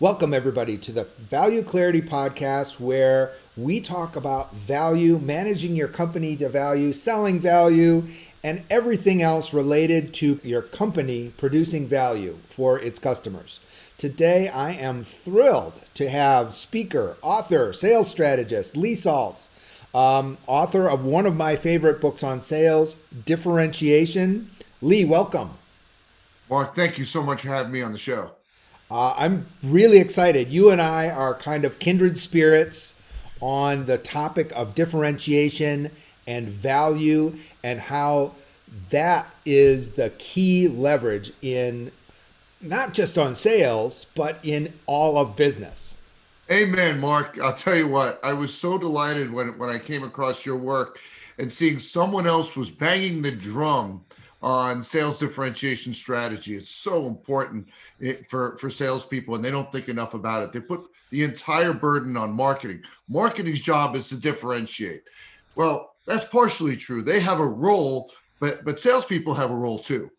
Welcome, everybody, to the Value Clarity Podcast, where we talk about value, managing your company to value, selling value, and everything else related to your company producing value for its customers. Today, I am thrilled to have speaker, author, sales strategist Lee Salz, um, author of one of my favorite books on sales, Differentiation. Lee, welcome. Mark, thank you so much for having me on the show. Uh, I'm really excited. You and I are kind of kindred spirits on the topic of differentiation and value and how that is the key leverage in not just on sales, but in all of business. Amen, Mark. I'll tell you what, I was so delighted when, when I came across your work and seeing someone else was banging the drum on sales differentiation strategy. It's so important eh, for, for salespeople, and they don't think enough about it. They put the entire burden on marketing. Marketing's job is to differentiate. Well, that's partially true. They have a role, but but salespeople have a role too.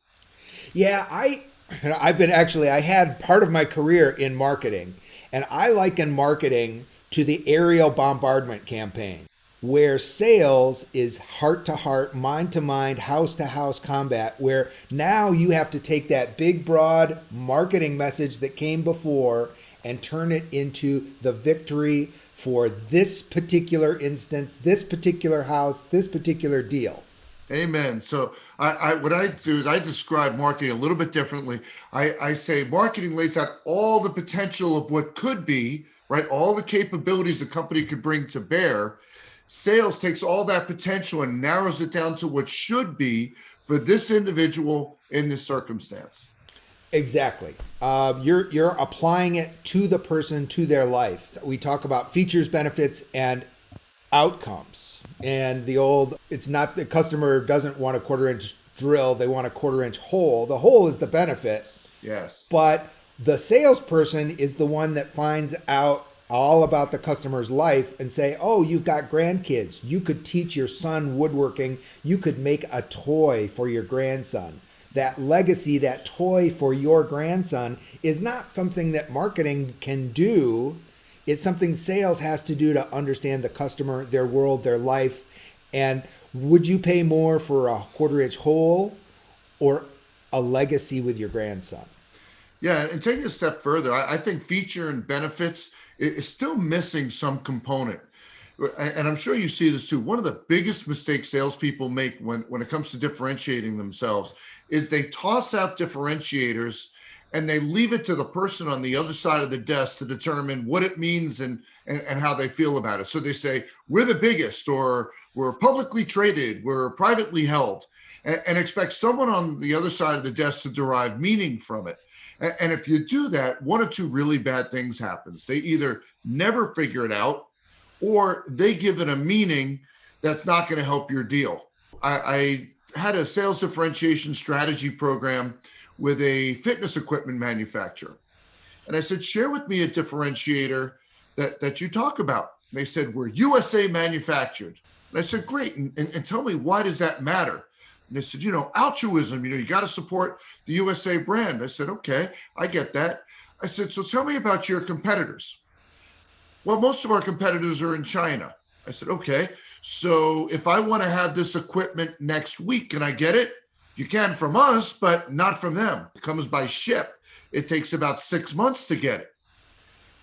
Yeah, I I've been actually I had part of my career in marketing, and I liken marketing to the aerial bombardment campaign where sales is heart to heart, mind to mind, house to house combat, where now you have to take that big, broad marketing message that came before and turn it into the victory for this particular instance, this particular house, this particular deal. Amen. So I, I, what I do is I describe marketing a little bit differently. I, I say marketing lays out all the potential of what could be, right? All the capabilities a company could bring to bear Sales takes all that potential and narrows it down to what should be for this individual in this circumstance. Exactly. Uh, you're you're applying it to the person to their life. We talk about features, benefits, and outcomes. And the old, it's not the customer doesn't want a quarter inch drill; they want a quarter inch hole. The hole is the benefit. Yes. But the salesperson is the one that finds out all about the customer's life and say, oh, you've got grandkids. You could teach your son woodworking. You could make a toy for your grandson. That legacy, that toy for your grandson is not something that marketing can do. It's something sales has to do to understand the customer, their world, their life. And would you pay more for a quarter inch hole or a legacy with your grandson? Yeah, and taking a step further, I, I think feature and benefits is still missing some component. And I'm sure you see this too. One of the biggest mistakes salespeople make when, when it comes to differentiating themselves is they toss out differentiators and they leave it to the person on the other side of the desk to determine what it means and, and, and how they feel about it. So they say, we're the biggest, or we're publicly traded, we're privately held, and, and expect someone on the other side of the desk to derive meaning from it. And if you do that, one of two really bad things happens. They either never figure it out or they give it a meaning that's not going to help your deal. I, I had a sales differentiation strategy program with a fitness equipment manufacturer. And I said, share with me a differentiator that, that you talk about. they said, we're USA manufactured. And I said, great. And, and, and tell me, why does that matter? And they said, you know, altruism, you know, you got to support the USA brand. I said, okay, I get that. I said, so tell me about your competitors. Well, most of our competitors are in China. I said, okay. So if I want to have this equipment next week, can I get it? You can from us, but not from them. It comes by ship. It takes about six months to get it.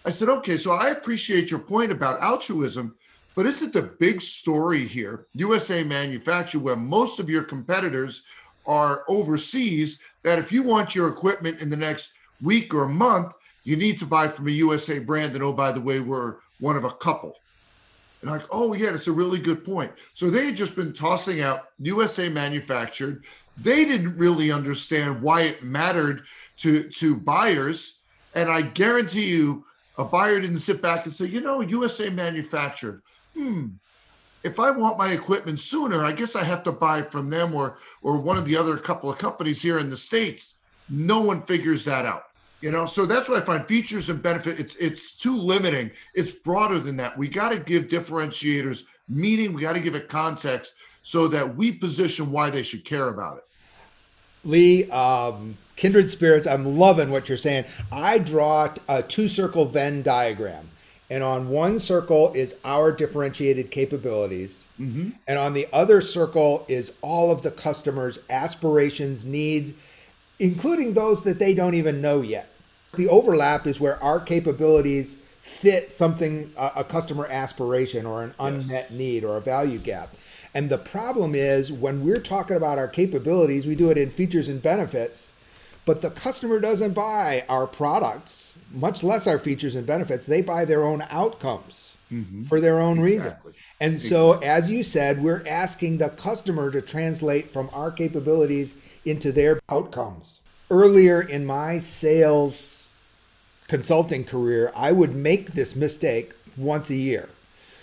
I said, okay, so I appreciate your point about altruism, but isn't the big story here USA manufacture, where most of your competitors are overseas, that if you want your equipment in the next week or month, you need to buy from a USA brand. And oh, by the way, we're one of a couple. And like, oh yeah, that's a really good point. So they had just been tossing out USA manufactured. They didn't really understand why it mattered to to buyers. And I guarantee you, a buyer didn't sit back and say, you know, USA manufactured. Hmm. If I want my equipment sooner, I guess I have to buy from them or or one of the other couple of companies here in the states. No one figures that out. You know, so that's why I find features and benefit. It's it's too limiting. It's broader than that. We got to give differentiators meaning. We got to give it context so that we position why they should care about it. Lee, um, kindred spirits. I'm loving what you're saying. I draw a two circle Venn diagram, and on one circle is our differentiated capabilities, mm-hmm. and on the other circle is all of the customers' aspirations, needs including those that they don't even know yet. The overlap is where our capabilities fit something, a, a customer aspiration or an unmet yes. need or a value gap. And the problem is when we're talking about our capabilities, we do it in features and benefits, but the customer doesn't buy our products, much less our features and benefits. They buy their own outcomes mm-hmm. for their own exactly. reasons. And exactly. so, as you said, we're asking the customer to translate from our capabilities into their outcomes. Earlier in my sales consulting career, I would make this mistake once a year.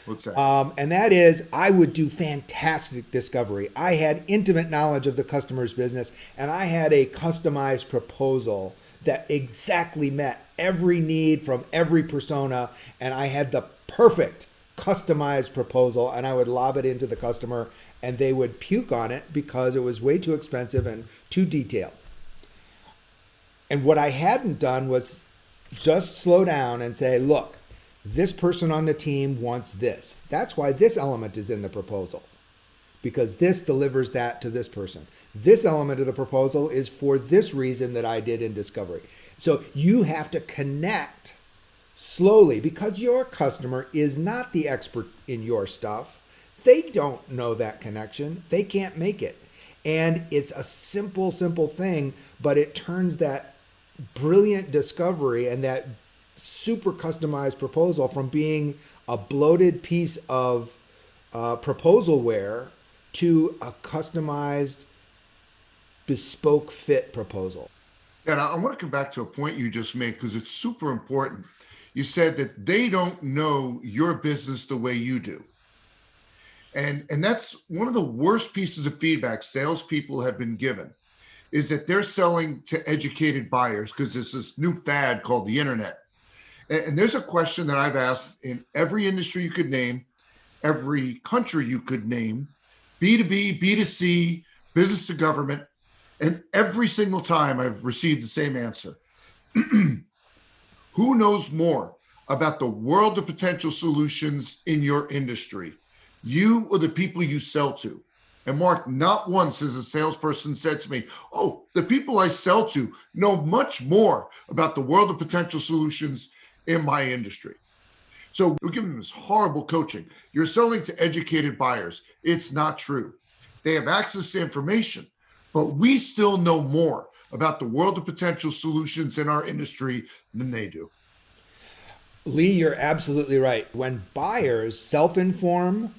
What's that? Um, and that is, I would do fantastic discovery. I had intimate knowledge of the customer's business, and I had a customized proposal that exactly met every need from every persona, and I had the perfect customized proposal, and I would lob it into the customer, and they would puke on it because it was way too expensive and too detailed. And what I hadn't done was just slow down and say, look, this person on the team wants this. That's why this element is in the proposal, because this delivers that to this person. This element of the proposal is for this reason that I did in discovery. So you have to connect slowly because your customer is not the expert in your stuff they don't know that connection. They can't make it. And it's a simple, simple thing, but it turns that brilliant discovery and that super customized proposal from being a bloated piece of uh, proposalware to a customized, bespoke fit proposal. And I want to come back to a point you just made because it's super important. You said that they don't know your business the way you do. And, and that's one of the worst pieces of feedback salespeople have been given is that they're selling to educated buyers because there's this new fad called the internet. And, and there's a question that I've asked in every industry you could name, every country you could name, B2B, B2C, business to government. And every single time I've received the same answer. Who knows more about the world of potential solutions in your industry? You or the people you sell to. And Mark, not once has a salesperson said to me, Oh, the people I sell to know much more about the world of potential solutions in my industry. So we're giving them this horrible coaching. You're selling to educated buyers. It's not true. They have access to information, but we still know more about the world of potential solutions in our industry than they do. Lee, you're absolutely right. When buyers self inform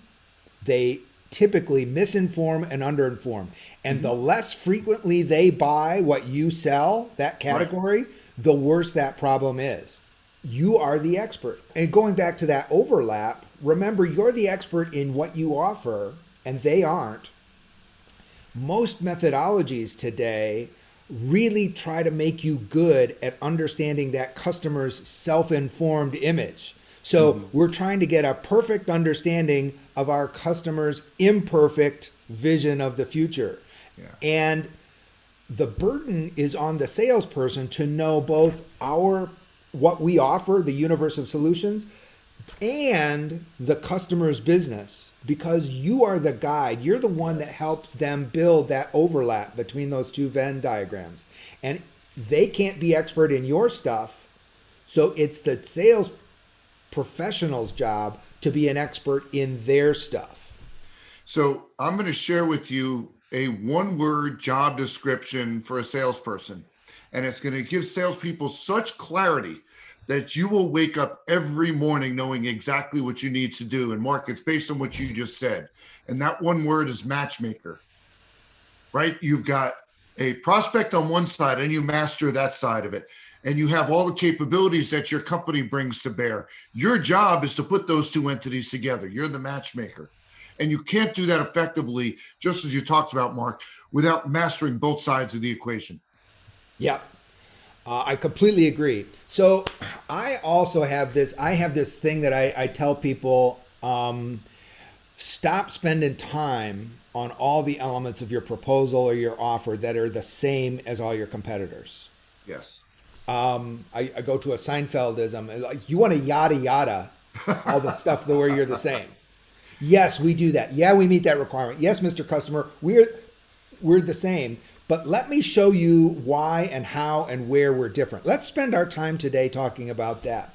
they typically misinform and underinform. And mm-hmm. the less frequently they buy what you sell, that category, right. the worse that problem is. You are the expert. And going back to that overlap, remember you're the expert in what you offer and they aren't. Most methodologies today really try to make you good at understanding that customer's self informed image. So mm-hmm. we're trying to get a perfect understanding of our customers' imperfect vision of the future. Yeah. And the burden is on the salesperson to know both our what we offer, the universe of solutions, and the customer's business because you are the guide. You're the one that helps them build that overlap between those two Venn diagrams. And they can't be expert in your stuff. So it's the sales professional's job to be an expert in their stuff. So I'm going to share with you a one word job description for a salesperson. And it's going to give salespeople such clarity that you will wake up every morning knowing exactly what you need to do. And Mark, it's based on what you just said. And that one word is matchmaker, right? You've got a prospect on one side and you master that side of it. And you have all the capabilities that your company brings to bear. Your job is to put those two entities together. You're the matchmaker. And you can't do that effectively, just as you talked about, Mark, without mastering both sides of the equation. Yep. Uh, I completely agree. So I also have this. I have this thing that I, I tell people: um, stop spending time on all the elements of your proposal or your offer that are the same as all your competitors. Yes. Um, I, I go to a Seinfeldism. Like you want to yada yada all the stuff where you're the same. Yes, we do that. Yeah, we meet that requirement. Yes, Mr. Customer, we're we're the same. But let me show you why and how and where we're different. Let's spend our time today talking about that.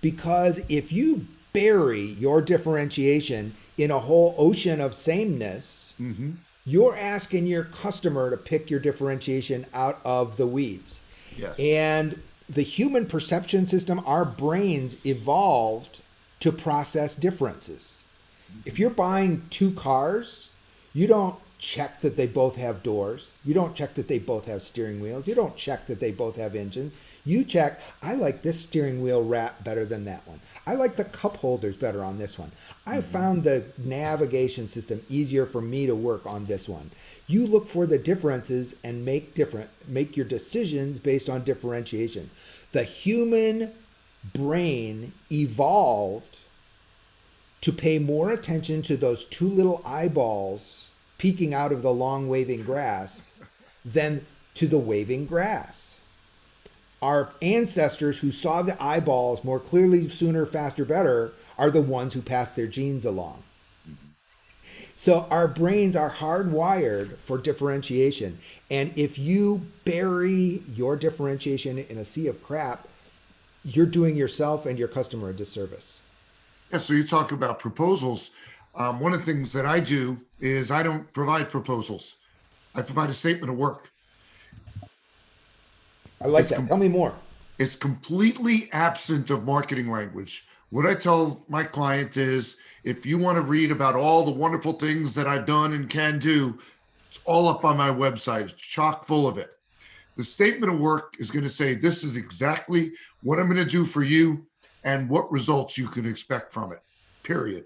Because if you bury your differentiation in a whole ocean of sameness, mm-hmm. you're asking your customer to pick your differentiation out of the weeds. Yes. And the human perception system, our brains evolved to process differences. If you're buying two cars, you don't check that they both have doors. You don't check that they both have steering wheels. You don't check that they both have engines. You check, I like this steering wheel wrap better than that one. I like the cup holders better on this one. I mm-hmm. found the navigation system easier for me to work on this one. You look for the differences and make different make your decisions based on differentiation. The human brain evolved to pay more attention to those two little eyeballs peeking out of the long waving grass than to the waving grass. Our ancestors who saw the eyeballs more clearly, sooner, faster, better are the ones who passed their genes along. So our brains are hardwired for differentiation. And if you bury your differentiation in a sea of crap, you're doing yourself and your customer a disservice. Yeah, so you talk about proposals. Um, one of the things that I do is I don't provide proposals. I provide a statement of work. I like it's that. Com- tell me more. It's completely absent of marketing language. What I tell my client is if you want to read about all the wonderful things that I've done and can do, it's all up on my website. It's chock full of it. The statement of work is going to say this is exactly what I'm going to do for you and what results you can expect from it. Period.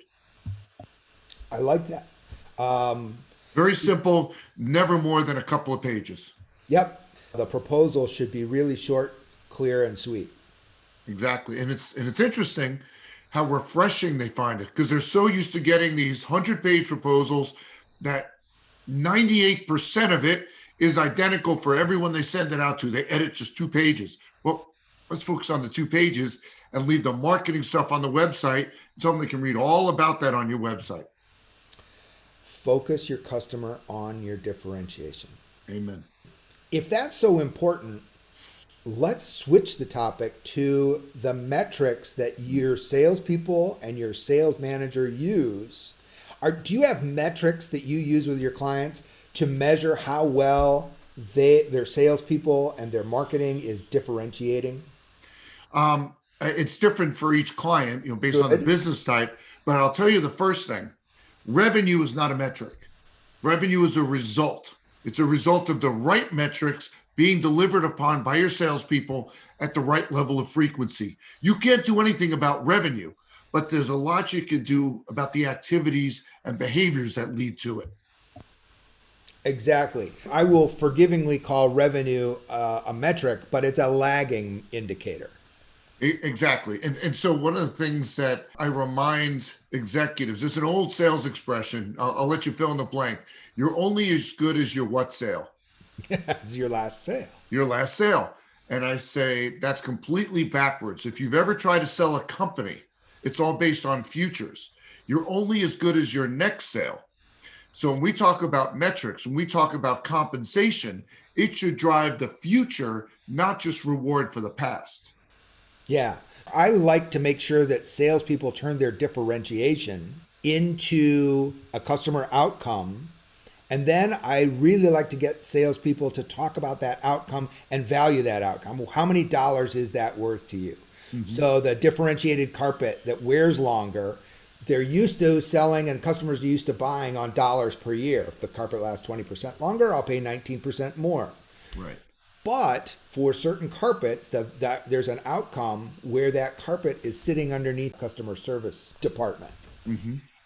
I like that. Um, Very simple, never more than a couple of pages. Yep. The proposal should be really short, clear, and sweet. Exactly. And it's and it's interesting how refreshing they find it because they're so used to getting these 100 page proposals that 98% of it is identical for everyone they send it out to. They edit just two pages. Well, let's focus on the two pages and leave the marketing stuff on the website so they can read all about that on your website. Focus your customer on your differentiation. Amen. If that's so important, let's switch the topic to the metrics that your salespeople and your sales manager use. Are, do you have metrics that you use with your clients to measure how well they their salespeople and their marketing is differentiating? Um, it's different for each client, you know, based Good. on the business type. But I'll tell you the first thing Revenue is not a metric. Revenue is a result. It's a result of the right metrics being delivered upon by your salespeople at the right level of frequency. You can't do anything about revenue, but there's a lot you can do about the activities and behaviors that lead to it. Exactly. I will forgivingly call revenue uh, a metric, but it's a lagging indicator. Exactly. And, and so, one of the things that I remind executives is an old sales expression. I'll, I'll, let you fill in the blank. You're only as good as your what sale? it's your last sale. Your last sale. And I say that's completely backwards. If you've ever tried to sell a company, it's all based on futures. You're only as good as your next sale. So, when we talk about metrics, when we talk about compensation, it should drive the future, not just reward for the past. Yeah. I like to make sure that salespeople turn their differentiation into a customer outcome. And then I really like to get salespeople to talk about that outcome and value that outcome. How many dollars is that worth to you? Mm-hmm. So the differentiated carpet that wears longer, they're used to selling and customers are used to buying on dollars per year. If the carpet lasts 20% longer, I'll pay 19% more. Right. But for certain carpets, the, that there's an outcome where that carpet is sitting underneath customer service department,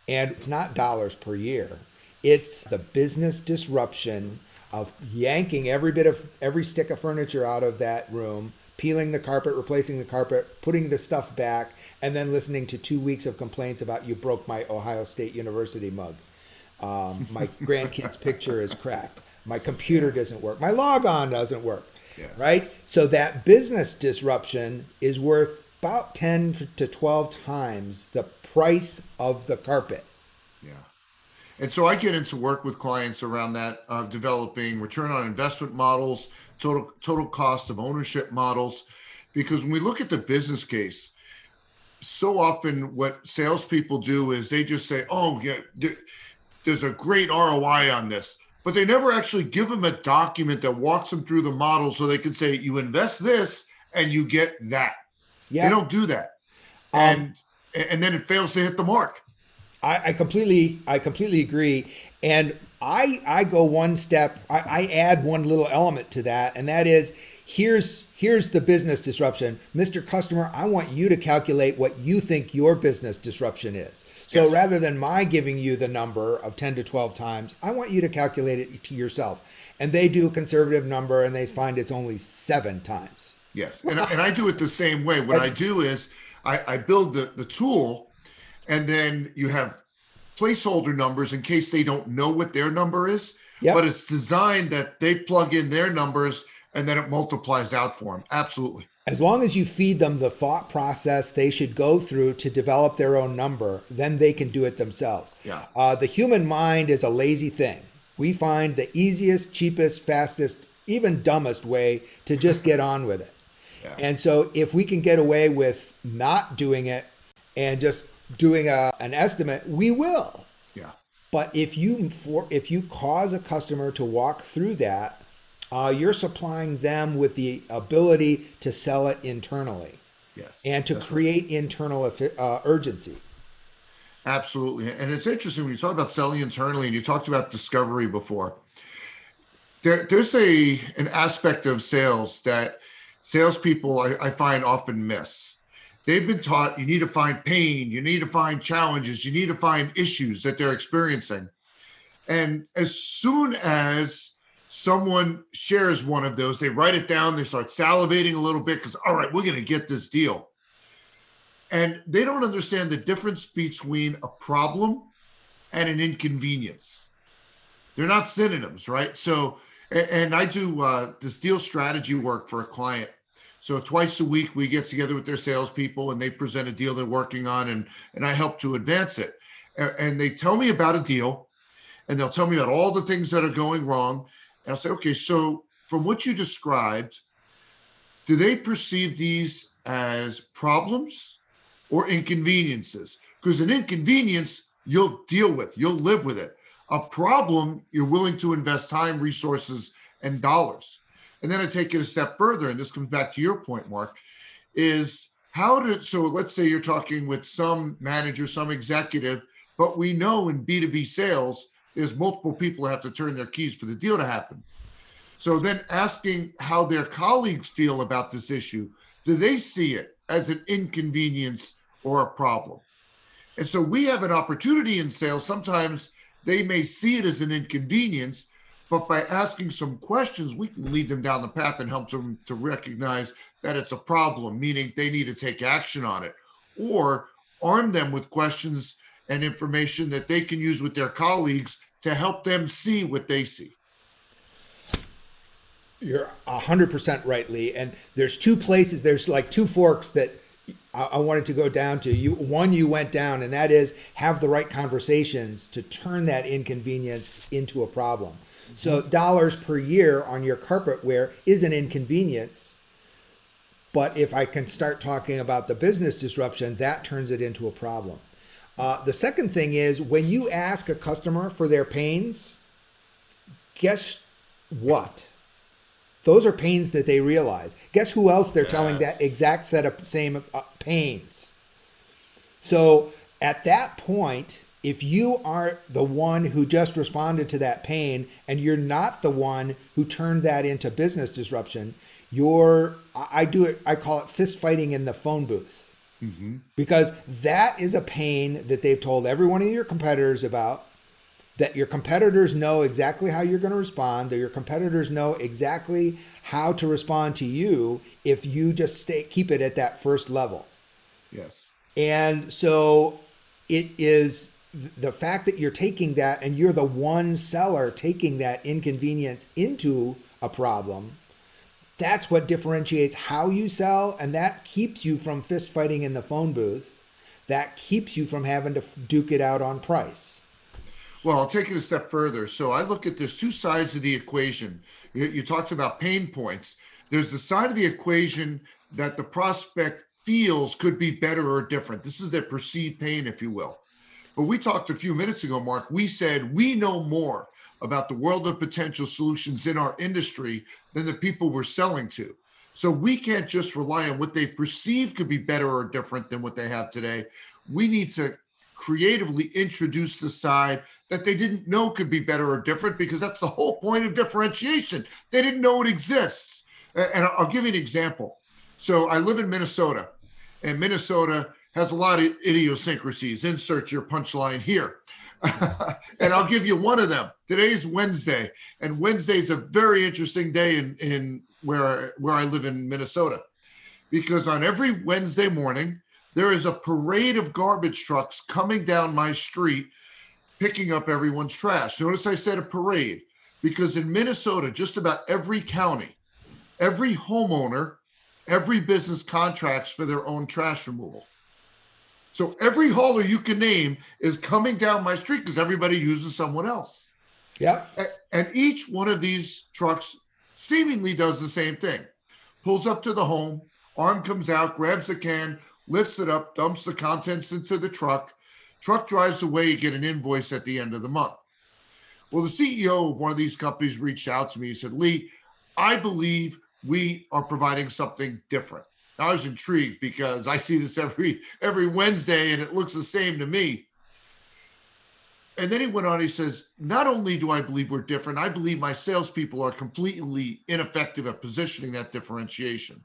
and it's not dollars per year. It's the business disruption of yanking every bit of every stick of furniture out of that room, peeling the carpet, replacing the carpet, putting the stuff back, and then listening to two weeks of complaints about you broke my Ohio State University mug. Um, my grandkid's picture is cracked. My computer doesn't work. My logon doesn't work. Yes. Right? So that business disruption is worth about 10 to 12 times the price of the carpet. Yeah. And so I get into work with clients around that of developing return on investment models, total total cost of ownership models, because when we look at the business case, so often what salespeople do is they just say, "Oh, yeah, there's a great ROI on this," but they never actually give them a document that walks them through the model so they can say, "You invest this and you get that." Yeah. They don't do that, Um, and and then it fails to hit the mark. I, I completely I completely agree. And I I go one step, I, I add one little element to that, and that is here's here's the business disruption. Mr. Customer, I want you to calculate what you think your business disruption is. So Yes. rather than my giving you the number of 10 to 12 times, I want you to calculate it to yourself. And they do a conservative number and they find it's only seven times. Yes, and, I- and I do it the same way. What I do is I, I build the, the tool, and then you have placeholder numbers in case they don't know what their number is. Yep. But it's designed that they plug in their numbers, and then it multiplies out for them. Absolutely. As long as you feed them the thought process they should go through to develop their own number, then they can do it themselves. Yeah. Uh, the human mind is a lazy thing. We find the easiest, cheapest, fastest, even dumbest way to just get on with it. Yeah. And so, if we can get away with not doing it and just doing a, an estimate, we will. Yeah. But if you for if you cause a customer to walk through that, uh, you're supplying them with the ability to sell it internally Yes. and to That's right. create internal uh, urgency. Absolutely. And it's interesting when you talk about selling internally and you talked about discovery before. There, there's a an aspect of sales that salespeople I, I find often miss. They've been taught you need to find pain, you need to find challenges, you need to find issues that they're experiencing. And as soon as someone shares one of those, they write it down, they start salivating a little bit because, all right, we're going to get this deal and they don't understand the difference between a problem and an inconvenience. They're not synonyms, right? So, and I do uh, this deal strategy work for a client. So twice a week we get together with their salespeople and they present a deal they're working on, and and I help to advance it. And they tell me about a deal, and they'll tell me about all the things that are going wrong. And I'll say, okay, so from what you described, do they perceive these as problems or inconveniences? Because an inconvenience you'll deal with you'll live with it. A problem you're willing to invest time resources and dollars. And then i take it a step further and this comes back to your point mark is how to so let's say you're talking with some manager some executive but we know in b2b sales there's multiple people have to turn their keys for the deal to happen so then asking how their colleagues feel about this issue do they see it as an inconvenience or a problem? And so we have an opportunity in sales. Sometimes they may see it as an inconvenience, but by asking some questions, we can lead them down the path and help them to recognize that it's a problem, meaning they need to take action on it, or arm them with questions and information that they can use with their colleagues to help them see what they see. You're hundred percent right, Lee. And there's two places. There's like two forks that I, I wanted to go down to. You one you went down, and that is have the right conversations to turn that inconvenience into a problem. Mm-hmm. So dollars per year on your carpet wear is an inconvenience. But if I can start talking about the business disruption, that turns it into a problem. Uh, the second thing is when you ask a customer for their pains, guess what? Those are pains that they realize. Guess who else they're telling that exact set of same uh, pains? So at that point, if you are the one who just responded to that pain and you're not the one who turned that into business disruption, you're, I do it, I call it fist fighting in the phone booth. Mm-hmm. Because that is a pain that they've told every one of your competitors about. That your competitors know exactly how you're going to respond. That your competitors know exactly how to respond to you if you just stay keep it at that first level. Yes. And so it is the fact that you're taking that and you're the one seller taking that inconvenience into a problem. That's what differentiates how you sell, and that keeps you from fist fighting in the phone booth. That keeps you from having to duke it out on price. Well, I'll take it a step further. So I look at there's two sides of the equation. You, you talked about pain points. There's the side of the equation that the prospect feels could be better or different. This is their perceived pain, if you will. But we talked a few minutes ago, Mark. We said we know more about the world of potential solutions in our industry than the people we're selling to. So we can't just rely on what they perceive could be better or different than what they have today. We need to creatively introduce the side that they didn't know could be better or different because that's the whole point of differentiation. They didn't know it exists. And I'll give you an example. So I live in Minnesota, and Minnesota has a lot of idiosyncrasies. Insert your punchline here. and I'll give you one of them. Today's Wednesday, and Wednesday is a very interesting day in, in where, where I live in Minnesota because on every Wednesday morning, there is a parade of garbage trucks coming down my street picking up everyone's trash. Notice I said a parade because in Minnesota, just about every county, every homeowner, every business contracts for their own trash removal. So every hauler you can name is coming down my street because everybody uses someone else. Yep. A- And each one of these trucks seemingly does the same thing. Pulls up to the home, arm comes out, grabs the can, lifts it up, dumps the contents into the truck. Truck drives away, you get an invoice at the end of the month. Well, the CEO of one of these companies reached out to me. He said, Lee, I believe we are providing something different. I was intrigued because I see this every every Wednesday and it looks the same to me. And then he went on, he says, Not only do I believe we're different, I believe my salespeople are completely ineffective at positioning that differentiation.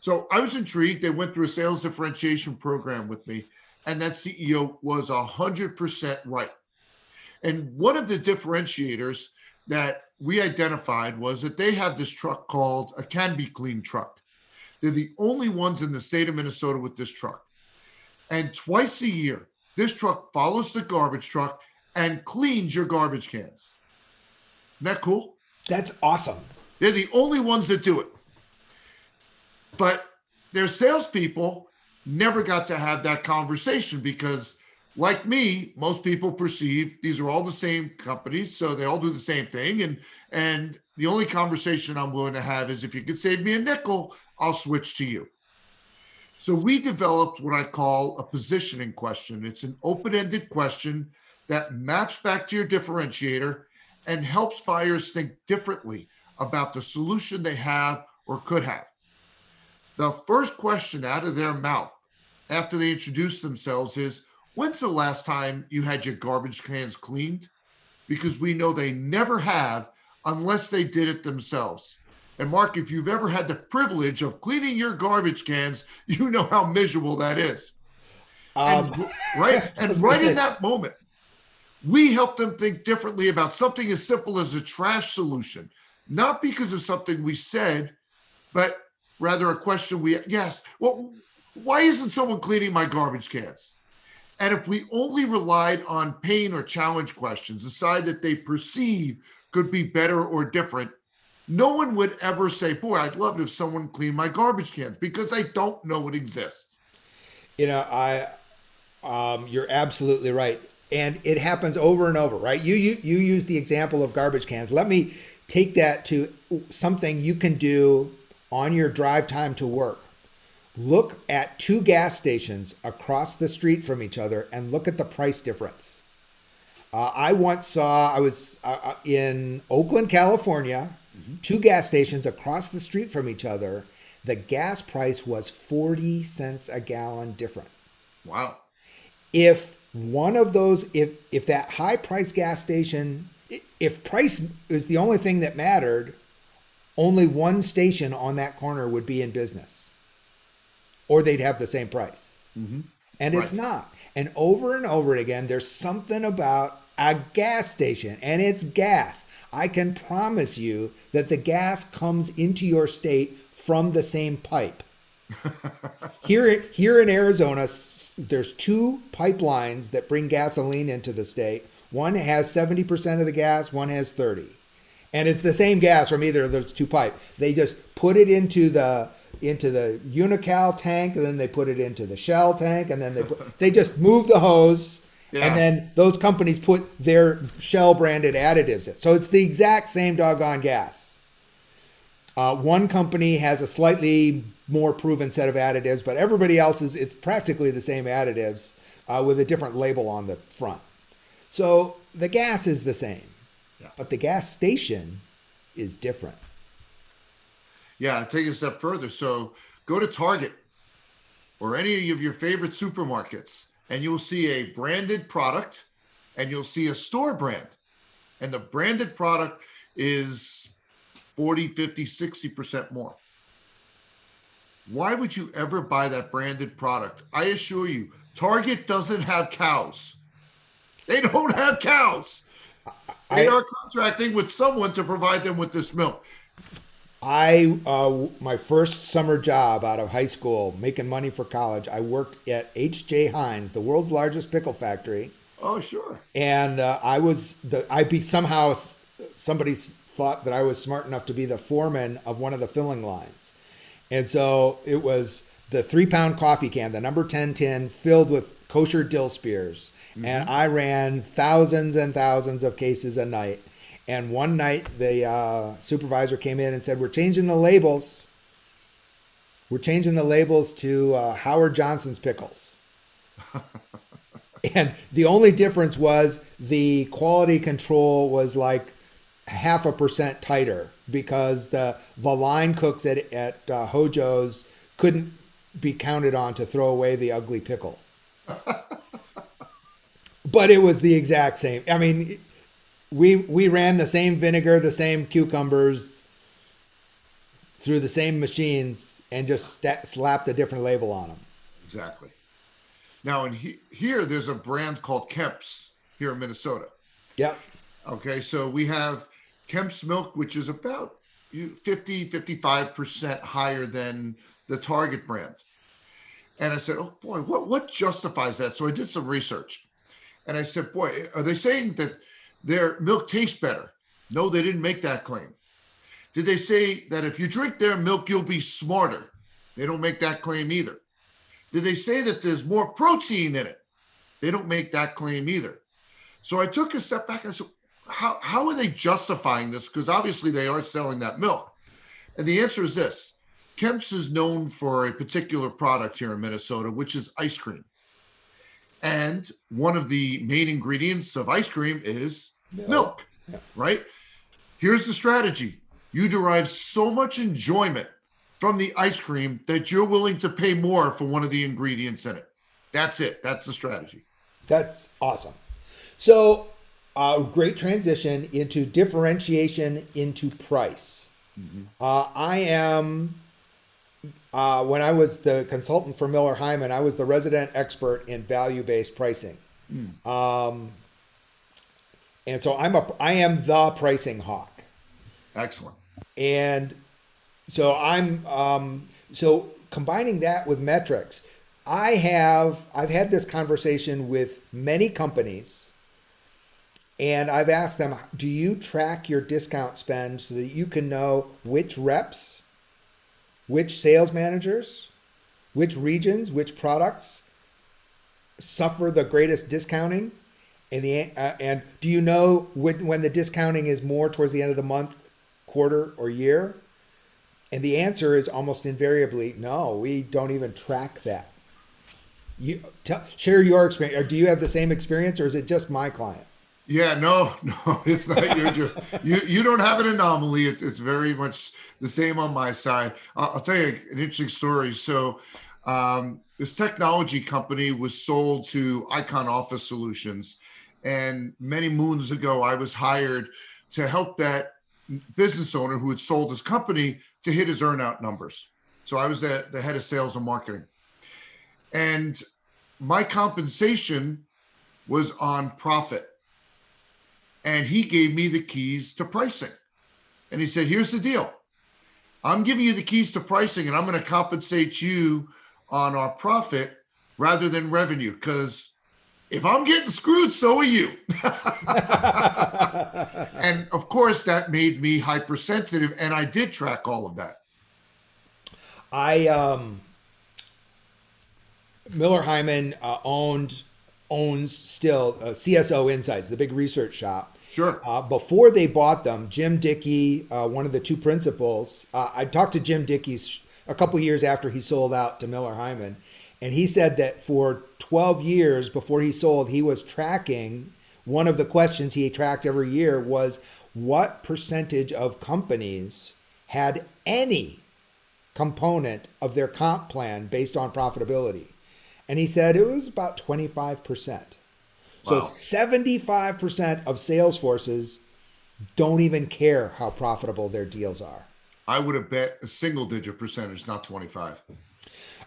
So I was intrigued. They went through a sales differentiation program with me, and that CEO was 100% right. And one of the differentiators that we identified was that they have this truck called a can be clean truck. They're the only ones in the state of Minnesota with this truck. And twice a year, this truck follows the garbage truck and cleans your garbage cans. Isn't that cool? That's awesome. They're the only ones that do it. But their salespeople never got to have that conversation because, like me, most people perceive these are all the same companies, so they all do the same thing. And and the only conversation I'm willing to have is if you could save me a nickel, I'll switch to you. So we developed what I call a positioning question. It's an open-ended question that maps back to your differentiator and helps buyers think differently about the solution they have or could have. The first question out of their mouth after they introduce themselves is When's the last time you had your garbage cans cleaned? Because we know they never have unless they did it themselves. And Mark, if you've ever had the privilege of cleaning your garbage cans, you know how miserable that is. And Um, right, and right in that moment, we help them think differently about something as simple as a trash solution, not because of something we said, but rather a question we yes. Well, why isn't someone cleaning my garbage cans? And if we only relied on pain or challenge questions, the side that they perceive could be better or different, no one would ever say, Boy, I'd love it if someone cleaned my garbage cans because they don't know it exists. You know, I, um, you're absolutely right, and it happens over and over, right? You you you use the example of garbage cans. Let me take that to something you can do on your drive time to work. Look at two gas stations across the street from each other and look at the price difference. Uh, I once saw I was uh, uh, in Oakland, California, two gas stations across the street from each other, the gas price was 40 cents a gallon different. Wow. If one of those, if if that high price gas station, if price is the only thing that mattered, only one station on that corner would be in business, or they'd have the same price. Mm-hmm. And it's not. And over and over again, there's something about a gas station, and it's gas. I can promise you that the gas comes into your state from the same pipe. here, here in Arizona, there's two pipelines that bring gasoline into the state. One has 70% of the gas, one has 30. And it's the same gas from either of those two pipes. They just put it into the into the Unocal tank, and then they put it into the Shell tank, and then they put, they just move the hose, Yeah. and then those companies put their Shell branded additives in. So it's the exact same doggone gas. Uh, one company has a slightly more proven set of additives, but everybody else is it's practically the same additives uh, with a different label on the front. So the gas is the same, Yeah. but the gas station is different. Yeah, take it a step further. So go to Target or any of your favorite supermarkets, and you'll see a branded product and you'll see a store brand. And the branded product is 40, 50, 60% more. Why would you ever buy that branded product? I assure you, Target doesn't have cows. They don't have cows. They I- are contracting with someone to provide them with this milk. I uh, my first summer job out of high school, making money for college. I worked at H.J. Heinz, the world's largest pickle factory, Oh, sure. and uh, I was the I be somehow somebody thought that I was smart enough to be the foreman of one of the filling lines, and so it was the three pound coffee can, the number ten tin, filled with kosher dill spears, and I ran thousands and thousands of cases a night. And one night, the uh, supervisor came in and said, "We're changing the labels. We're changing the labels to uh, Howard Johnson's pickles." and the only difference was the quality control was like half a percent tighter because the the line cooks at at uh, Hojo's couldn't be counted on to throw away the ugly pickle. but it was the exact same. I mean, we we ran the same vinegar, the same cucumbers through the same machines and just sta slapped a different label on them. Exactly. Now, in he, here, there's a brand called Kemp's here in Minnesota. Yep. Okay, so we have Kemp's milk, which is about you- 50, 55% higher than the Target brand. And I said, oh boy, what, what justifies that? So I did some research. And I said, boy, are they saying that their milk tastes better? No, they didn't make that claim. Did they say that if you drink their milk, you'll be smarter? They don't make that claim either. Did they say that there's more protein in it? They don't make that claim either. So I took a step back and I said, how, how are they justifying this? Because obviously they are selling that milk. And the answer is this Kemp's is known for a particular product here in Minnesota, which is ice cream. And one of the main ingredients of ice cream is milk, Yeah. right? Here's the strategy you derive so much enjoyment from the ice cream that you're willing to pay more for one of the ingredients in it. That's it. That's the strategy. That's awesome. So, uh, great transition into differentiation into price. Uh, I am, uh, when I was the consultant for Miller Heiman, I was the resident expert in value based pricing. Um, and so I'm a, I am the pricing hawk. Excellent. And so I'm um, so combining that with metrics. I have I've had this conversation with many companies, and I've asked them, "Do you track your discount spend so that you can know which reps, which sales managers, which regions, which products suffer the greatest discounting?" And the uh, and do you know when when the discounting is more towards the end of the month, quarter, or year? And the answer is almost invariably no. We don't even track that. You tell, share your experience. Or do you have the same experience, or is it just my clients? Yeah, no, no, it's not your you you don't have an anomaly. It's it's very much the same on my side. I'll, I'll tell you an interesting story. So, um, this technology company was sold to IKON Office Solutions, and many moons ago, I was hired to help that business owner who had sold his company to hit his earnout numbers. So I was the, the head of sales and marketing, and my compensation was on profit and he gave me the keys to pricing. And he said, Here's the deal I'm giving you the keys to pricing, and I'm going to compensate you on our profit rather than revenue. Because if I'm getting screwed, so are you. and of course, that made me hypersensitive, and I did track all of that. I um Miller Heiman uh, owned owns still uh, CSO Insights, the big research shop. Sure. Uh, before they bought them, Jim Dickey, uh, one of the two principals, uh, I talked to Jim Dickey a couple years after he sold out to Miller Heiman, and he said that for 12 years before he sold, he was tracking. One of the questions he tracked every year was what percentage of companies had any component of their comp plan based on profitability. And he said it was about 25%. So 75% of sales forces don't even care how profitable their deals are. I would have bet a single digit percentage, not 25.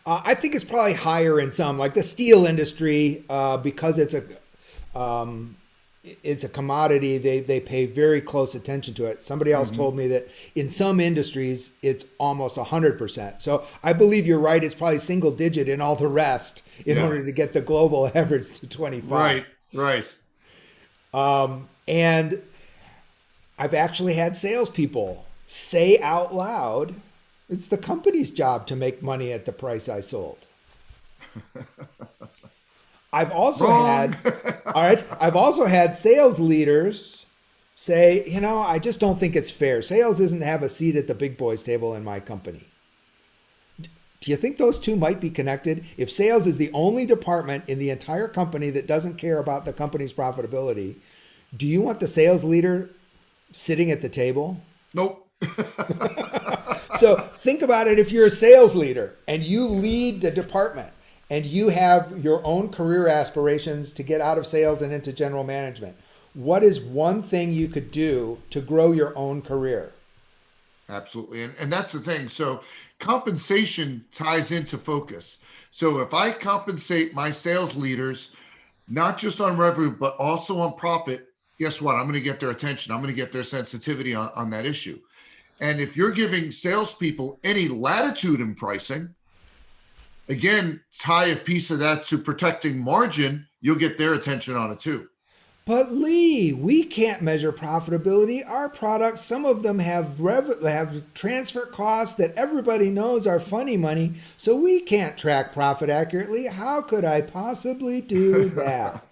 Uh, I think it's probably higher in some, like the steel industry, uh, because it's a um, it's a commodity. They they pay very close attention to it. Somebody else mm-hmm. told me that in some industries it's almost hundred percent. So I believe you're right. It's probably single digit in all the rest in yeah. order to get the global average to twenty five. Right. Right. Um, and I've actually had salespeople say out loud, it's the company's job to make money at the price I sold. I've also Wrong. had, all right, I've also had sales leaders say, you know, I just don't think it's fair. Sales isn't have a seat at the big boys table in my company. Do you think those two might be connected? If sales is the only department in the entire company that doesn't care about the company's profitability, do you want the sales leader sitting at the table? Nope. so think about it if you're a sales leader and you lead the department and you have your own career aspirations to get out of sales and into general management. What is one thing you could do to grow your own career? Absolutely. And, and that's the thing. So compensation ties into focus. So if I compensate my sales leaders, not just on revenue, but also on profit, guess what? I'm going to get their attention. I'm going to get their sensitivity on, on that issue. And if you're giving salespeople any latitude in pricing, again, tie a piece of that to protecting margin, you'll get their attention on it too. But Lee, we can't measure profitability. Our products, some of them have rev- have transfer costs that everybody knows are funny money, so we can't track profit accurately. How could I possibly do that?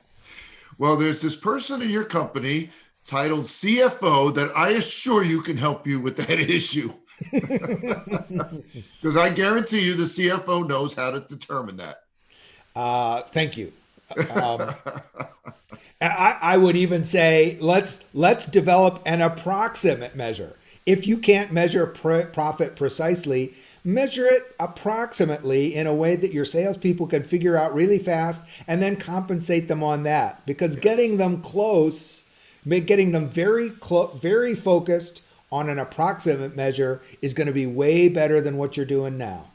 well, there's this person in your company titled CFO that I assure you can help you with that issue. Because I guarantee you the CFO knows how to determine that. Uh, thank you. Um, I, I would even say let's let's develop an approximate measure. If you can't measure pr- profit precisely, measure it approximately in a way that your salespeople can figure out really fast, and then compensate them on that. Because getting them close, getting them very close, very focused on an approximate measure is going to be way better than what you're doing now.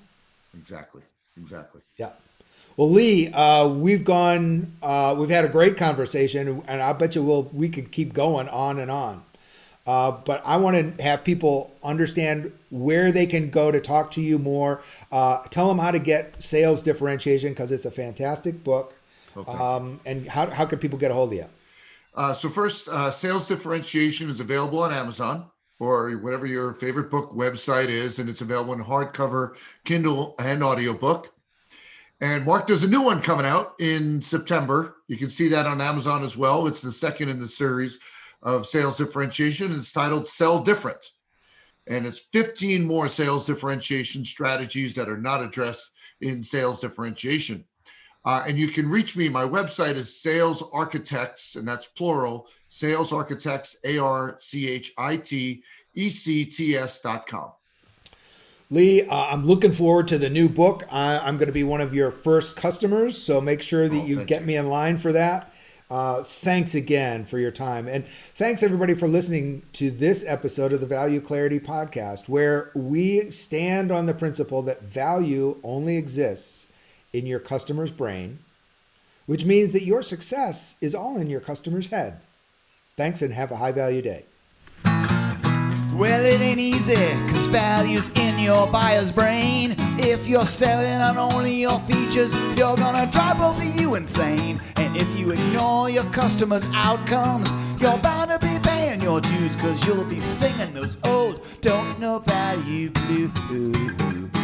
Exactly. Exactly. Yeah. Well, Lee, uh, we've gone, uh, we've had a great conversation, and I bet you we'll we could keep going on and on. Uh, but I want to have people understand where they can go to talk to you more. Uh, tell them how to get sales differentiation because it's a fantastic book. Okay. Um, and how how can people get a hold of you? Uh, so first, uh, sales differentiation is available on Amazon or whatever your favorite book website is, and it's available in hardcover, Kindle, and audiobook. And Mark, there's a new one coming out in September. You can see that on Amazon as well. It's the second in the series of sales differentiation. It's titled Sell Different. And it's 15 more sales differentiation strategies that are not addressed in sales differentiation. Uh, and you can reach me. My website is Sales Architects, and that's plural. Sales Architects, A R C H I T E C T S dot com. Lee, uh, I'm looking forward to the new book. I, I'm going to be one of your first customers, so make sure that Oh, you get me in line for that. Uh, thanks again for your time. And thanks everybody for listening to this episode of the Value Clarity Podcast, where we stand on the principle that value only exists in your customer's brain, which means that your success is all in your customer's head. Thanks and have a high value day. Well, it ain't easy, cause value's in your buyer's brain. If you're selling on only your features, you're gonna drive both of you insane. And if you ignore your customers' outcomes, you're bound to be paying your dues, cause you'll be singing those old don't know value blues.